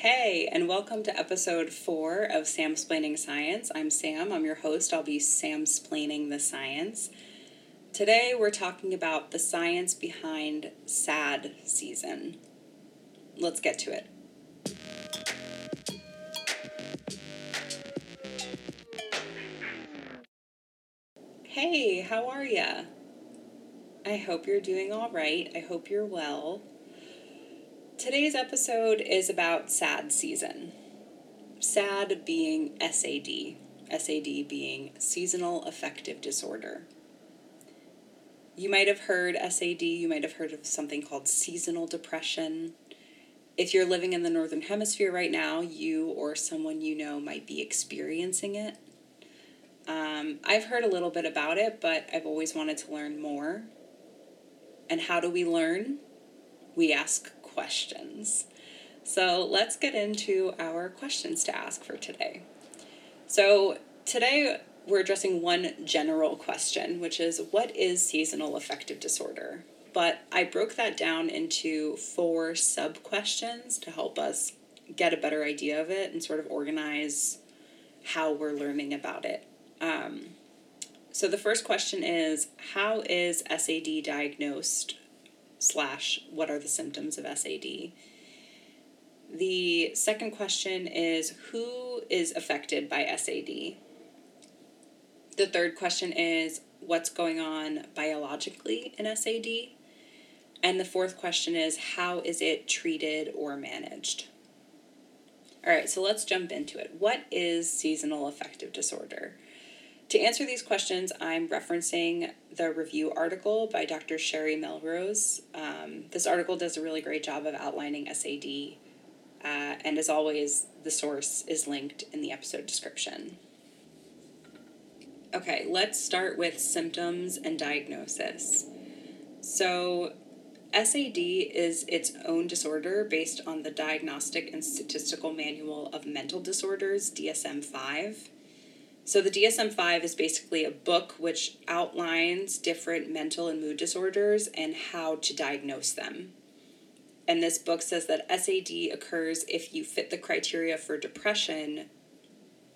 Hey, and welcome to episode four of Samsplaining Science. I'm Sam, I'm your host. I'll be Sam Samsplaining the science. Today we're talking about the science behind sad season. Let's get to it. Hey, how are ya? I hope you're doing all right. I hope you're well. Today's episode is about SAD season. SAD being SAD, SAD being seasonal affective disorder. You might have heard SAD, you might have heard of something called seasonal depression. If you're living in the Northern Hemisphere right now, you or someone you know might be experiencing it. Um, I've heard a little bit about it, but I've always wanted to learn more. And how do we learn? We ask questions. So let's get into our questions to ask for today. So today we're addressing one general question, which is what is seasonal affective disorder? But I broke that down into four sub questions to help us get a better idea of it and sort of organize how we're learning about it. Um, so the first question is How is SAD diagnosed slash what are the symptoms of SAD. The second question is who is affected by SAD? The third question is what's going on biologically in SAD? And the fourth question is how is it treated or managed? All right, so let's jump into it. What is seasonal affective disorder? To answer these questions, I'm referencing the review article by Dr. Sherri Melrose. Um, this article does a really great job of outlining SAD, uh, and as always, the source is linked in the episode description. Okay, let's start with symptoms and diagnosis. So, SAD is its own disorder based on the Diagnostic and Statistical Manual of Mental Disorders, DSM 5. So the DSM 5 is basically a book which outlines different mental and mood disorders and how to diagnose them. And this book says that SAD occurs if you fit the criteria for depression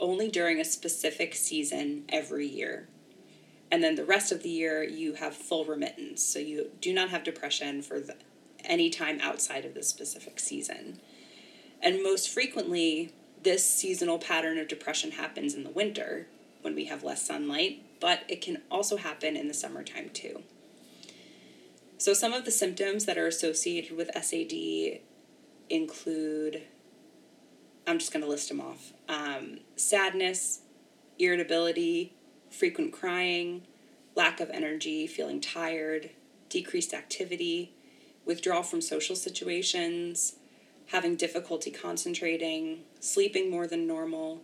only during a specific season every year. And then the rest of the year, you have full remittance. So you do not have depression for the, any time outside of the specific season. And most frequently, this seasonal pattern of depression happens in the winter when we have less sunlight, but it can also happen in the summertime too. So, some of the symptoms that are associated with SAD include I'm just going to list them off um, sadness, irritability, frequent crying, lack of energy, feeling tired, decreased activity, withdrawal from social situations, having difficulty concentrating, sleeping more than normal,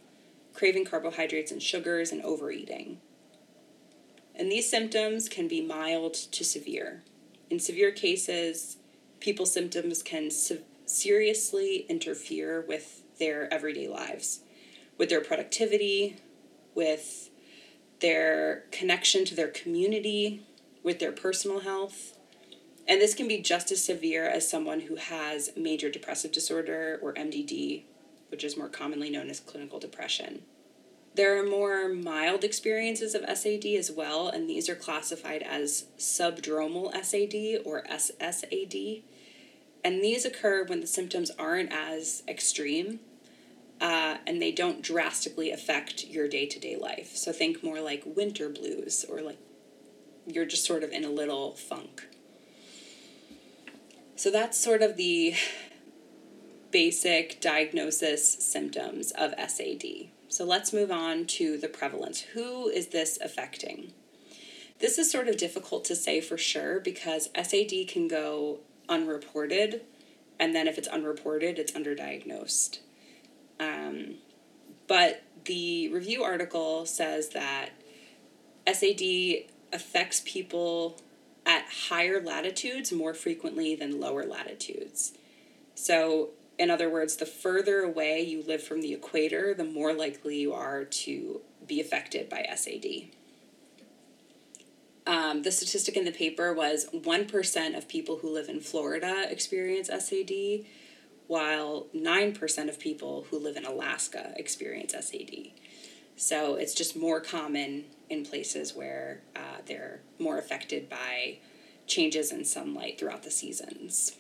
craving carbohydrates and sugars, and overeating. And these symptoms can be mild to severe. In severe cases, people's symptoms can se- seriously interfere with their everyday lives, with their productivity, with their connection to their community, with their personal health, and this can be just as severe as someone who has major depressive disorder or MDD, which is more commonly known as clinical depression. There are more mild experiences of SAD as well, and these are classified as subdromal SAD or SSAD. And these occur when the symptoms aren't as extreme uh, and they don't drastically affect your day to day life. So think more like winter blues or like you're just sort of in a little funk. So that's sort of the basic diagnosis symptoms of SAD. So let's move on to the prevalence. Who is this affecting? This is sort of difficult to say for sure because SAD can go unreported, and then if it's unreported, it's underdiagnosed. Um, but the review article says that SAD affects people at higher latitudes more frequently than lower latitudes. So, in other words, the further away you live from the equator, the more likely you are to be affected by SAD. Um, the statistic in the paper was 1% of people who live in Florida experience SAD, while 9% of people who live in Alaska experience SAD. So it's just more common in places where uh, they're more affected by changes in sunlight throughout the seasons.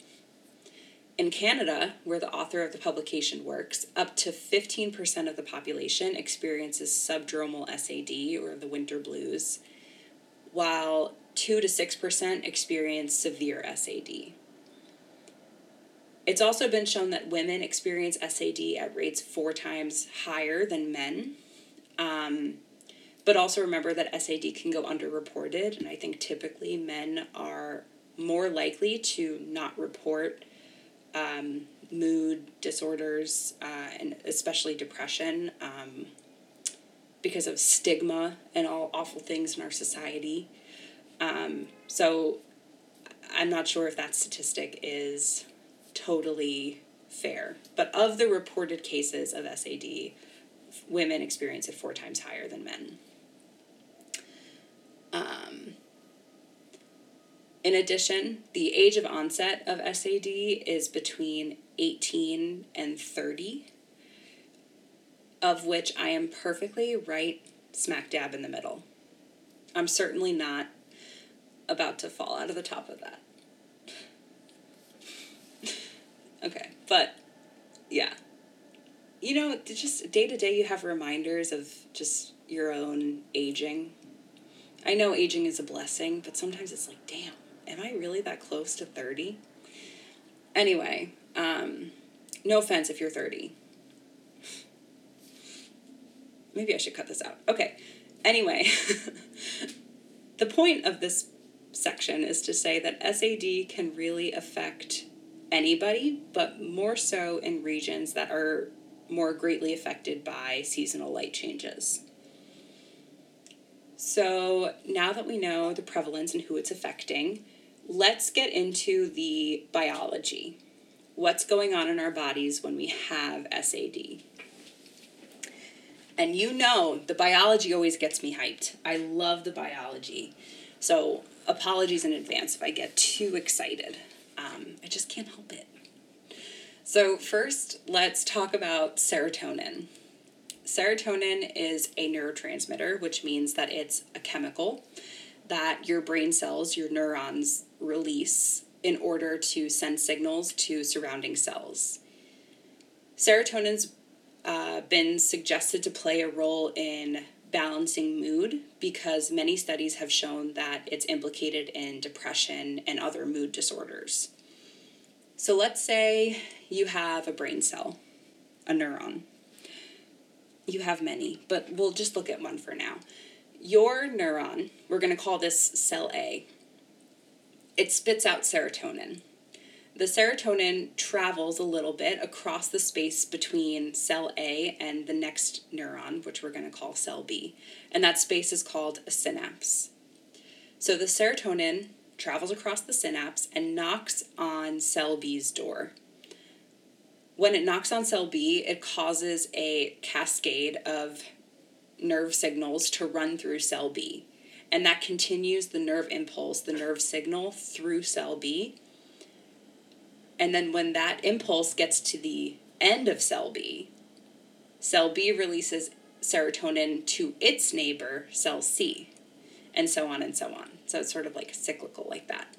In Canada, where the author of the publication works, up to 15% of the population experiences subdromal SAD or the winter blues, while 2 to 6% experience severe SAD. It's also been shown that women experience SAD at rates four times higher than men. Um, but also remember that SAD can go underreported, and I think typically men are more likely to not report um, mood disorders uh, and especially depression um, because of stigma and all awful things in our society. Um, so I'm not sure if that statistic is totally fair. But of the reported cases of SAD, women experience it four times higher than men. Um, in addition, the age of onset of SAD is between 18 and 30, of which I am perfectly right smack dab in the middle. I'm certainly not about to fall out of the top of that. okay, but yeah. You know, just day to day, you have reminders of just your own aging. I know aging is a blessing, but sometimes it's like, damn, am I really that close to 30? Anyway, um, no offense if you're 30. Maybe I should cut this out. Okay. Anyway, the point of this section is to say that SAD can really affect anybody, but more so in regions that are more greatly affected by seasonal light changes. So now that we know the prevalence and who it's affecting, let's get into the biology. What's going on in our bodies when we have SAD? And you know, the biology always gets me hyped. I love the biology. So, apologies in advance if I get too excited. Um, I just can't help it. So, first, let's talk about serotonin. Serotonin is a neurotransmitter, which means that it's a chemical that your brain cells, your neurons, release in order to send signals to surrounding cells. Serotonin's uh, been suggested to play a role in balancing mood because many studies have shown that it's implicated in depression and other mood disorders. So let's say you have a brain cell, a neuron. You have many, but we'll just look at one for now. Your neuron, we're going to call this cell A, it spits out serotonin. The serotonin travels a little bit across the space between cell A and the next neuron, which we're going to call cell B. And that space is called a synapse. So the serotonin travels across the synapse and knocks on cell B's door. When it knocks on cell B, it causes a cascade of nerve signals to run through cell B. And that continues the nerve impulse, the nerve signal through cell B and then when that impulse gets to the end of cell B, cell B releases serotonin to its neighbor, cell C, and so on and so on. So it's sort of like cyclical like that.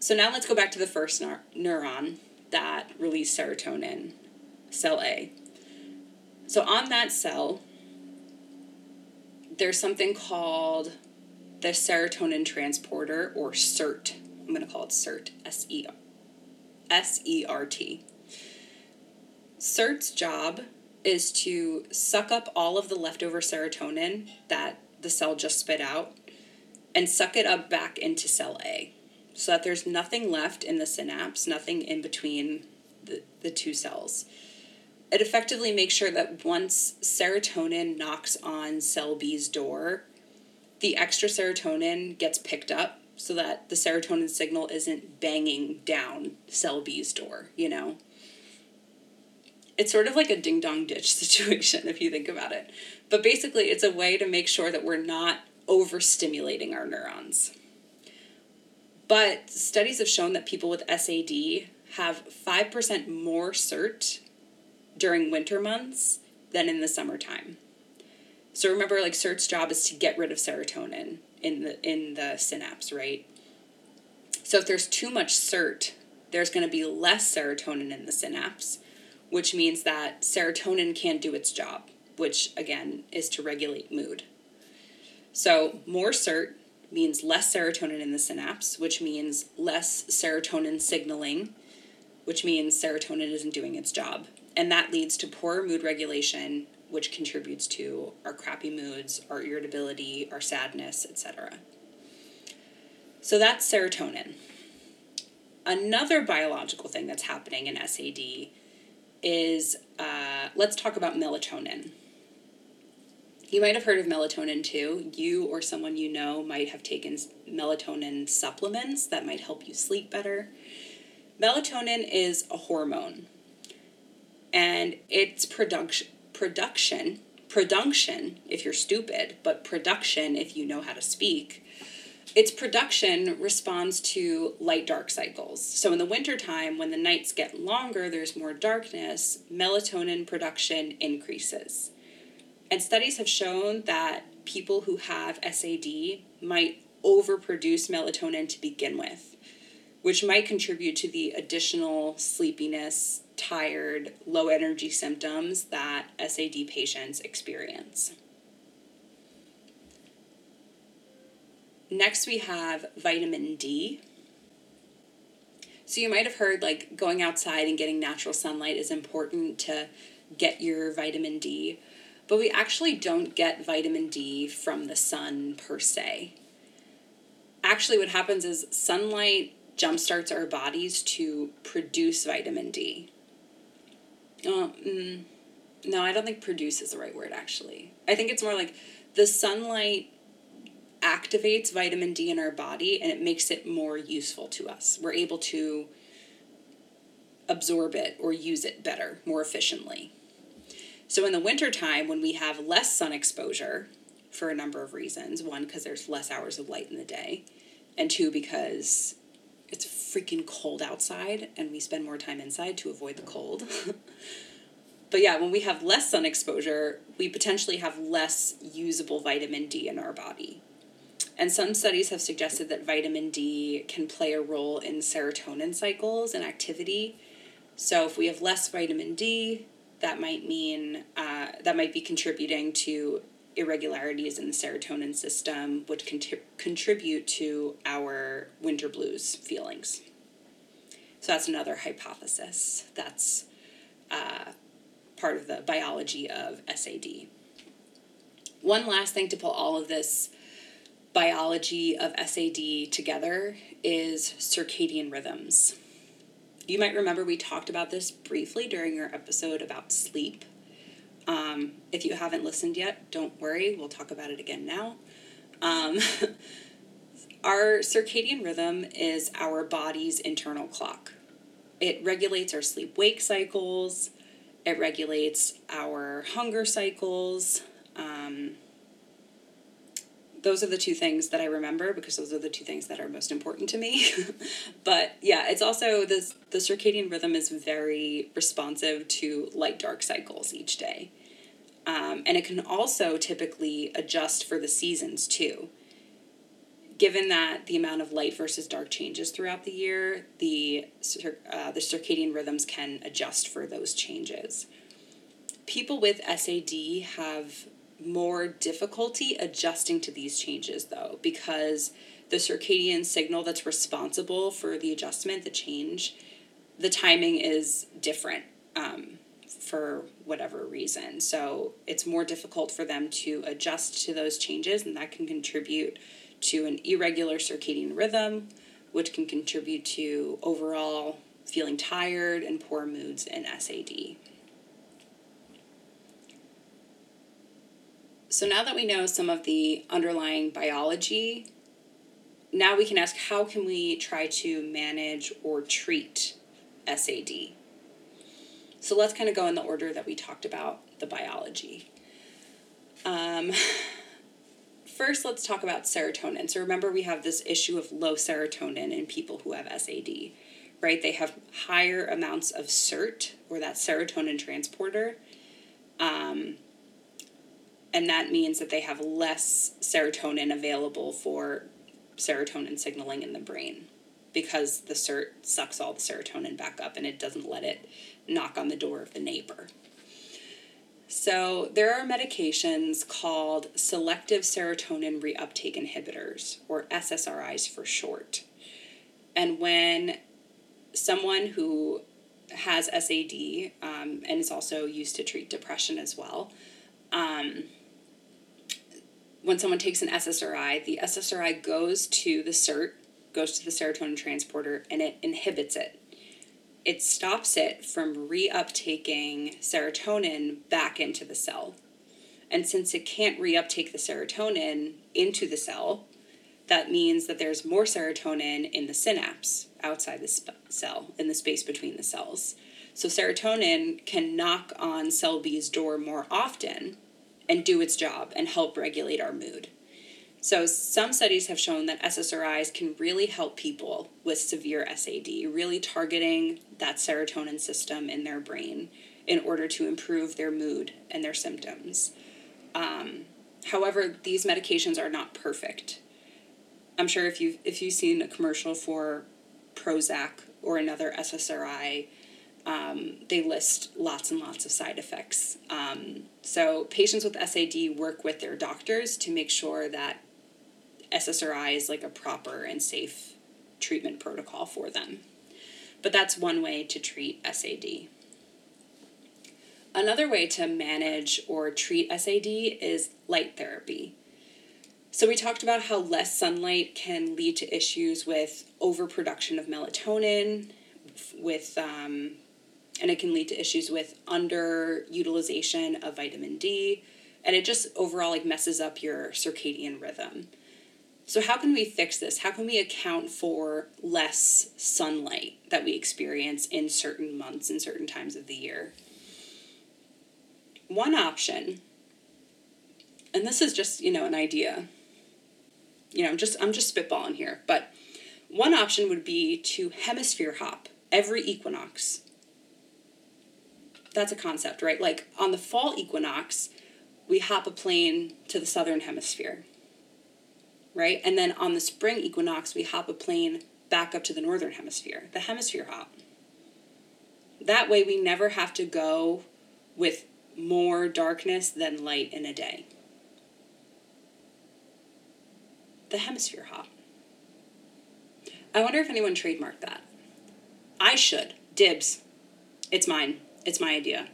So now let's go back to the first neuron that released serotonin, cell A. So on that cell, there's something called the serotonin transporter or SERT. I'm going to call it SERT, S E R S E R T. SERT's job is to suck up all of the leftover serotonin that the cell just spit out and suck it up back into cell A so that there's nothing left in the synapse, nothing in between the, the two cells. It effectively makes sure that once serotonin knocks on cell B's door, the extra serotonin gets picked up so that the serotonin signal isn't banging down cell B's door, you know? It's sort of like a ding dong ditch situation if you think about it. But basically, it's a way to make sure that we're not overstimulating our neurons. But studies have shown that people with SAD have 5% more SERT during winter months than in the summertime. So remember like SERT's job is to get rid of serotonin in the in the synapse, right? So if there's too much SERT, there's going to be less serotonin in the synapse, which means that serotonin can't do its job, which again is to regulate mood. So more SERT means less serotonin in the synapse, which means less serotonin signaling, which means serotonin isn't doing its job. And that leads to poor mood regulation, which contributes to our crappy moods, our irritability, our sadness, etc. So that's serotonin. Another biological thing that's happening in SAD is uh, let's talk about melatonin. You might have heard of melatonin too. You or someone you know might have taken melatonin supplements that might help you sleep better. Melatonin is a hormone and its production production production if you're stupid, but production if you know how to speak. Its production responds to light dark cycles. So in the wintertime, when the nights get longer, there's more darkness, melatonin production increases. And studies have shown that people who have SAD might overproduce melatonin to begin with, which might contribute to the additional sleepiness, tired, low energy symptoms that SAD patients experience. Next, we have vitamin D. So, you might have heard like going outside and getting natural sunlight is important to get your vitamin D, but we actually don't get vitamin D from the sun per se. Actually, what happens is sunlight jumpstarts our bodies to produce vitamin D. Mm, no, I don't think produce is the right word actually. I think it's more like the sunlight activates vitamin D in our body and it makes it more useful to us. We're able to absorb it or use it better, more efficiently. So in the wintertime, when we have less sun exposure for a number of reasons, one, because there's less hours of light in the day, and two, because it's freaking cold outside and we spend more time inside to avoid the cold. but yeah, when we have less sun exposure, we potentially have less usable vitamin D in our body. And some studies have suggested that vitamin D can play a role in serotonin cycles and activity. So if we have less vitamin D, that might mean uh, that might be contributing to irregularities in the serotonin system, which can contribute to our winter blues feelings. So that's another hypothesis. That's uh, part of the biology of SAD. One last thing to pull all of this biology of SAD together is circadian rhythms. You might remember we talked about this briefly during our episode about sleep. Um, if you haven't listened yet, don't worry, we'll talk about it again now. Um, our circadian rhythm is our body's internal clock. It regulates our sleep wake cycles, it regulates our hunger cycles. Um, those are the two things that I remember because those are the two things that are most important to me. but yeah, it's also this the circadian rhythm is very responsive to light dark cycles each day. Um, and it can also typically adjust for the seasons too. Given that the amount of light versus dark changes throughout the year, the uh, the circadian rhythms can adjust for those changes. People with SAD have more difficulty adjusting to these changes though because the circadian signal that's responsible for the adjustment the change the timing is different um, for whatever reason. So it's more difficult for them to adjust to those changes and that can contribute to an irregular circadian rhythm which can contribute to overall feeling tired and poor moods and sad So now that we know some of the underlying biology, now we can ask how can we try to manage or treat SAD? So let's kind of go in the order that we talked about the biology. Um, first, let's talk about serotonin. So remember, we have this issue of low serotonin in people who have SAD, right? They have higher amounts of SERT or that serotonin transporter. Um, and that means that they have less serotonin available for serotonin signaling in the brain because the SERT sucks all the serotonin back up and it doesn't let it knock on the door of the neighbor. So, there are medications called selective serotonin reuptake inhibitors, or SSRIs for short. And when someone who has SAD um, and is also used to treat depression as well, um, when someone takes an SSRI, the SSRI goes to the SERT, goes to the serotonin transporter, and it inhibits it. It stops it from reuptaking serotonin back into the cell. And since it can't reuptake the serotonin into the cell, that means that there's more serotonin in the synapse outside the sp- cell, in the space between the cells. So serotonin can knock on cell B's door more often and do its job and help regulate our mood. So, some studies have shown that SSRIs can really help people with severe SAD, really targeting that serotonin system in their brain in order to improve their mood and their symptoms. Um, however, these medications are not perfect. I'm sure if you've, if you've seen a commercial for Prozac or another SSRI, um, they list lots and lots of side effects. Um, so, patients with SAD work with their doctors to make sure that SSRI is like a proper and safe treatment protocol for them. But that's one way to treat SAD. Another way to manage or treat SAD is light therapy. So, we talked about how less sunlight can lead to issues with overproduction of melatonin, with um, and it can lead to issues with underutilization of vitamin D, and it just overall like messes up your circadian rhythm. So how can we fix this? How can we account for less sunlight that we experience in certain months and certain times of the year? One option, and this is just, you know, an idea. You know, I'm just I'm just spitballing here, but one option would be to hemisphere hop every equinox that's a concept, right? Like on the fall equinox, we hop a plane to the southern hemisphere, right? And then on the spring equinox, we hop a plane back up to the northern hemisphere, the hemisphere hop. That way, we never have to go with more darkness than light in a day. The hemisphere hop. I wonder if anyone trademarked that. I should. Dibs. It's mine. It's my idea.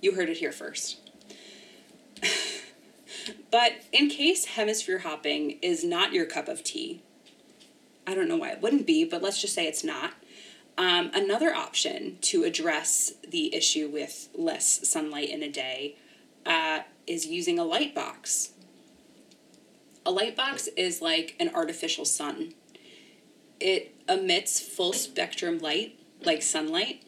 You heard it here first. but in case hemisphere hopping is not your cup of tea, I don't know why it wouldn't be, but let's just say it's not. Um, another option to address the issue with less sunlight in a day uh, is using a light box. A light box is like an artificial sun. It emits full spectrum light, like sunlight,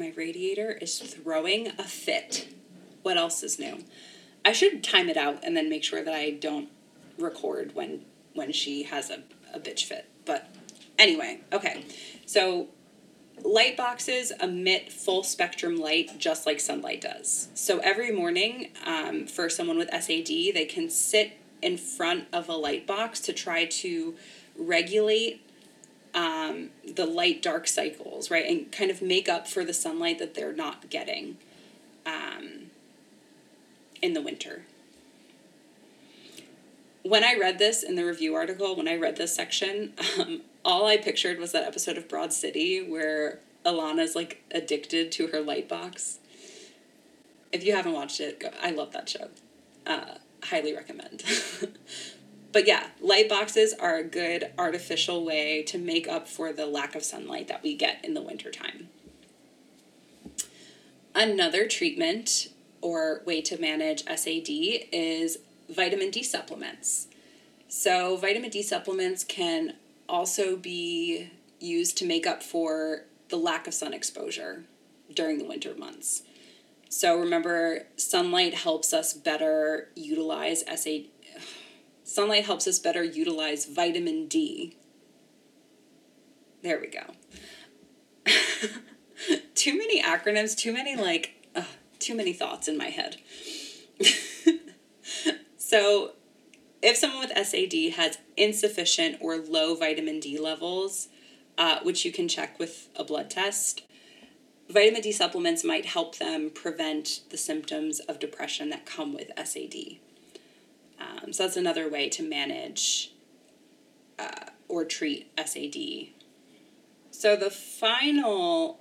my radiator is throwing a fit. What else is new? I should time it out and then make sure that I don't record when when she has a, a bitch fit. But anyway, okay. So light boxes emit full spectrum light just like sunlight does. So every morning, um, for someone with SAD, they can sit in front of a light box to try to regulate um, the light dark cycles, right? And kind of make up for the sunlight that they're not getting um, in the winter. When I read this in the review article, when I read this section, um, all I pictured was that episode of Broad City where Ilana's like addicted to her light box. If you haven't watched it, go, I love that show. Uh, highly recommend. but yeah, light boxes are a good artificial way to make up for the lack of sunlight that we get in the wintertime. Another treatment or way to manage SAD is vitamin D supplements. So, vitamin D supplements can also be used to make up for the lack of sun exposure during the winter months. So, remember, sunlight helps us better utilize SAD Sunlight helps us better utilize vitamin D. There we go. too many acronyms, too many like, uh, too many thoughts in my head. so, if someone with SAD has insufficient or low vitamin D levels, uh, which you can check with a blood test, vitamin D supplements might help them prevent the symptoms of depression that come with SAD. Um, so that's another way to manage uh, or treat SAD. So the final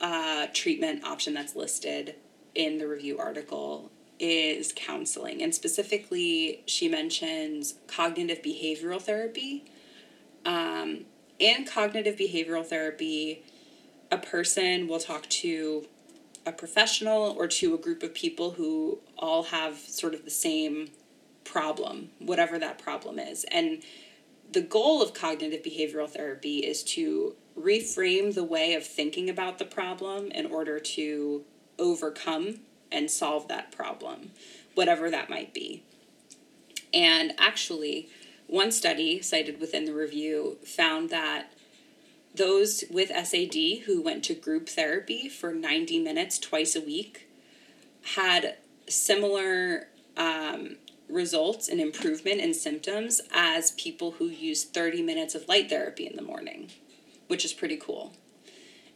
uh, treatment option that's listed in the review article is counseling. And specifically, she mentions cognitive behavioral therapy. Um, in cognitive behavioral therapy, a person will talk to a professional or to a group of people who all have sort of the same problem, whatever that problem is. And the goal of cognitive behavioral therapy is to reframe the way of thinking about the problem in order to overcome and solve that problem, whatever that might be. And actually, one study cited within the review found that those with SAD who went to group therapy for 90 minutes twice a week had similar um, results and improvement in symptoms as people who use 30 minutes of light therapy in the morning, which is pretty cool.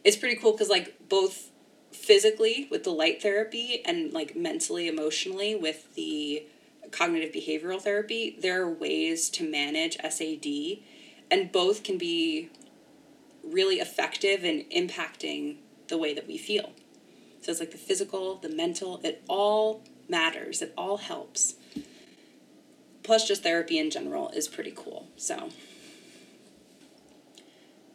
It's pretty cool because, like, both physically with the light therapy and, like, mentally, emotionally with the cognitive behavioral therapy, there are ways to manage SAD, and both can be really effective in impacting the way that we feel. So it's like the physical, the mental, it all matters, it all helps plus just therapy in general is pretty cool. So,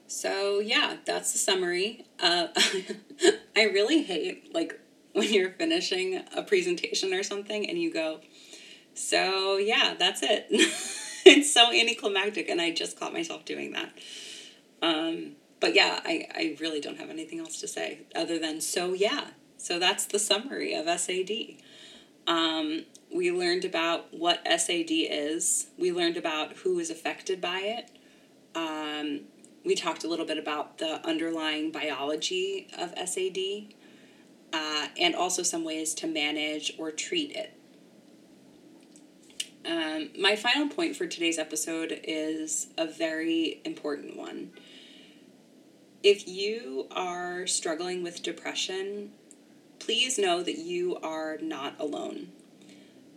so yeah, that's the summary. Uh, I really hate like when you're finishing a presentation or something and you go, so yeah, that's it. it's so anticlimactic, and I just caught myself doing that. Um, but yeah, I, I really don't have anything else to say other than so yeah. So that's the summary of SAD. Um, we learned about what SAD is. We learned about who is affected by it. Um, we talked a little bit about the underlying biology of SAD uh, and also some ways to manage or treat it. Um, my final point for today's episode is a very important one. If you are struggling with depression, please know that you are not alone.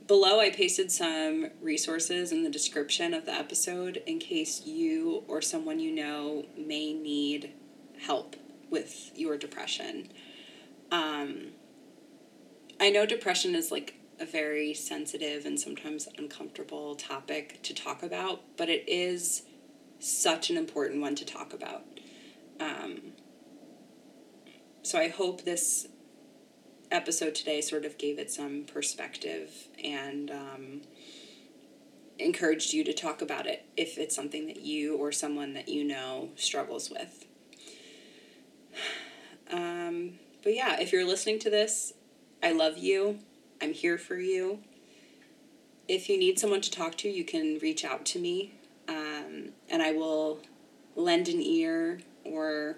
Below, I pasted some resources in the description of the episode in case you or someone you know may need help with your depression. Um, I know depression is like a very sensitive and sometimes uncomfortable topic to talk about, but it is such an important one to talk about. Um, so I hope this episode today sort of gave it some perspective and um, encouraged you to talk about it if it's something that you or someone that you know struggles with. Um, but yeah, if you're listening to this, I love you. I'm here for you. If you need someone to talk to, you can reach out to me um, and I will lend an ear or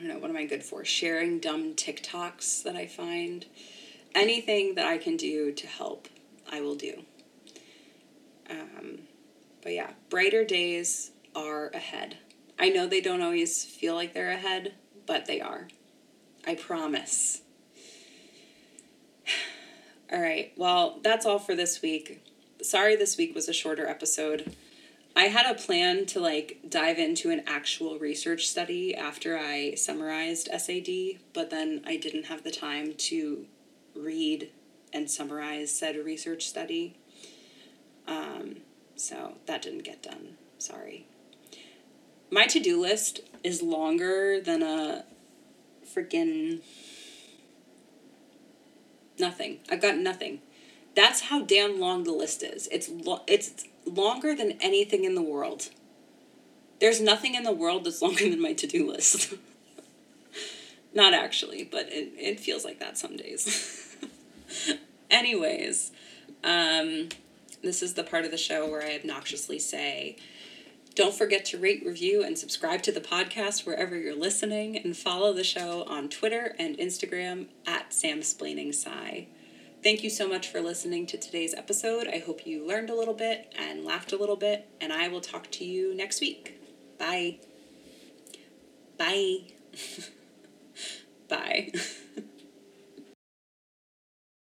don't know, what am I good for? Sharing dumb TikToks that I find. Anything that I can do to help, I will do. Um, but yeah, brighter days are ahead. I know they don't always feel like they're ahead, but they are. I promise. All right, well, that's all for this week. Sorry this week was a shorter episode. I had a plan to like dive into an actual research study after I summarized SAD, but then I didn't have the time to read and summarize said research study. Um, so that didn't get done. Sorry. My to do list is longer than a freaking nothing. I've got nothing. That's how damn long the list is. It's lo- it's longer than anything in the world. There's nothing in the world that's longer than my to do list. Not actually, but it, it feels like that some days. Anyways, um, This is the part of the show where I obnoxiously say, don't forget to rate, review, and subscribe to the podcast wherever you're listening, and follow the show on Twitter and Instagram at SamSplainingsci. Thank you so much for listening to today's episode. I hope you learned a little bit and laughed a little bit, and I will talk to you next week. Bye. Bye. Bye.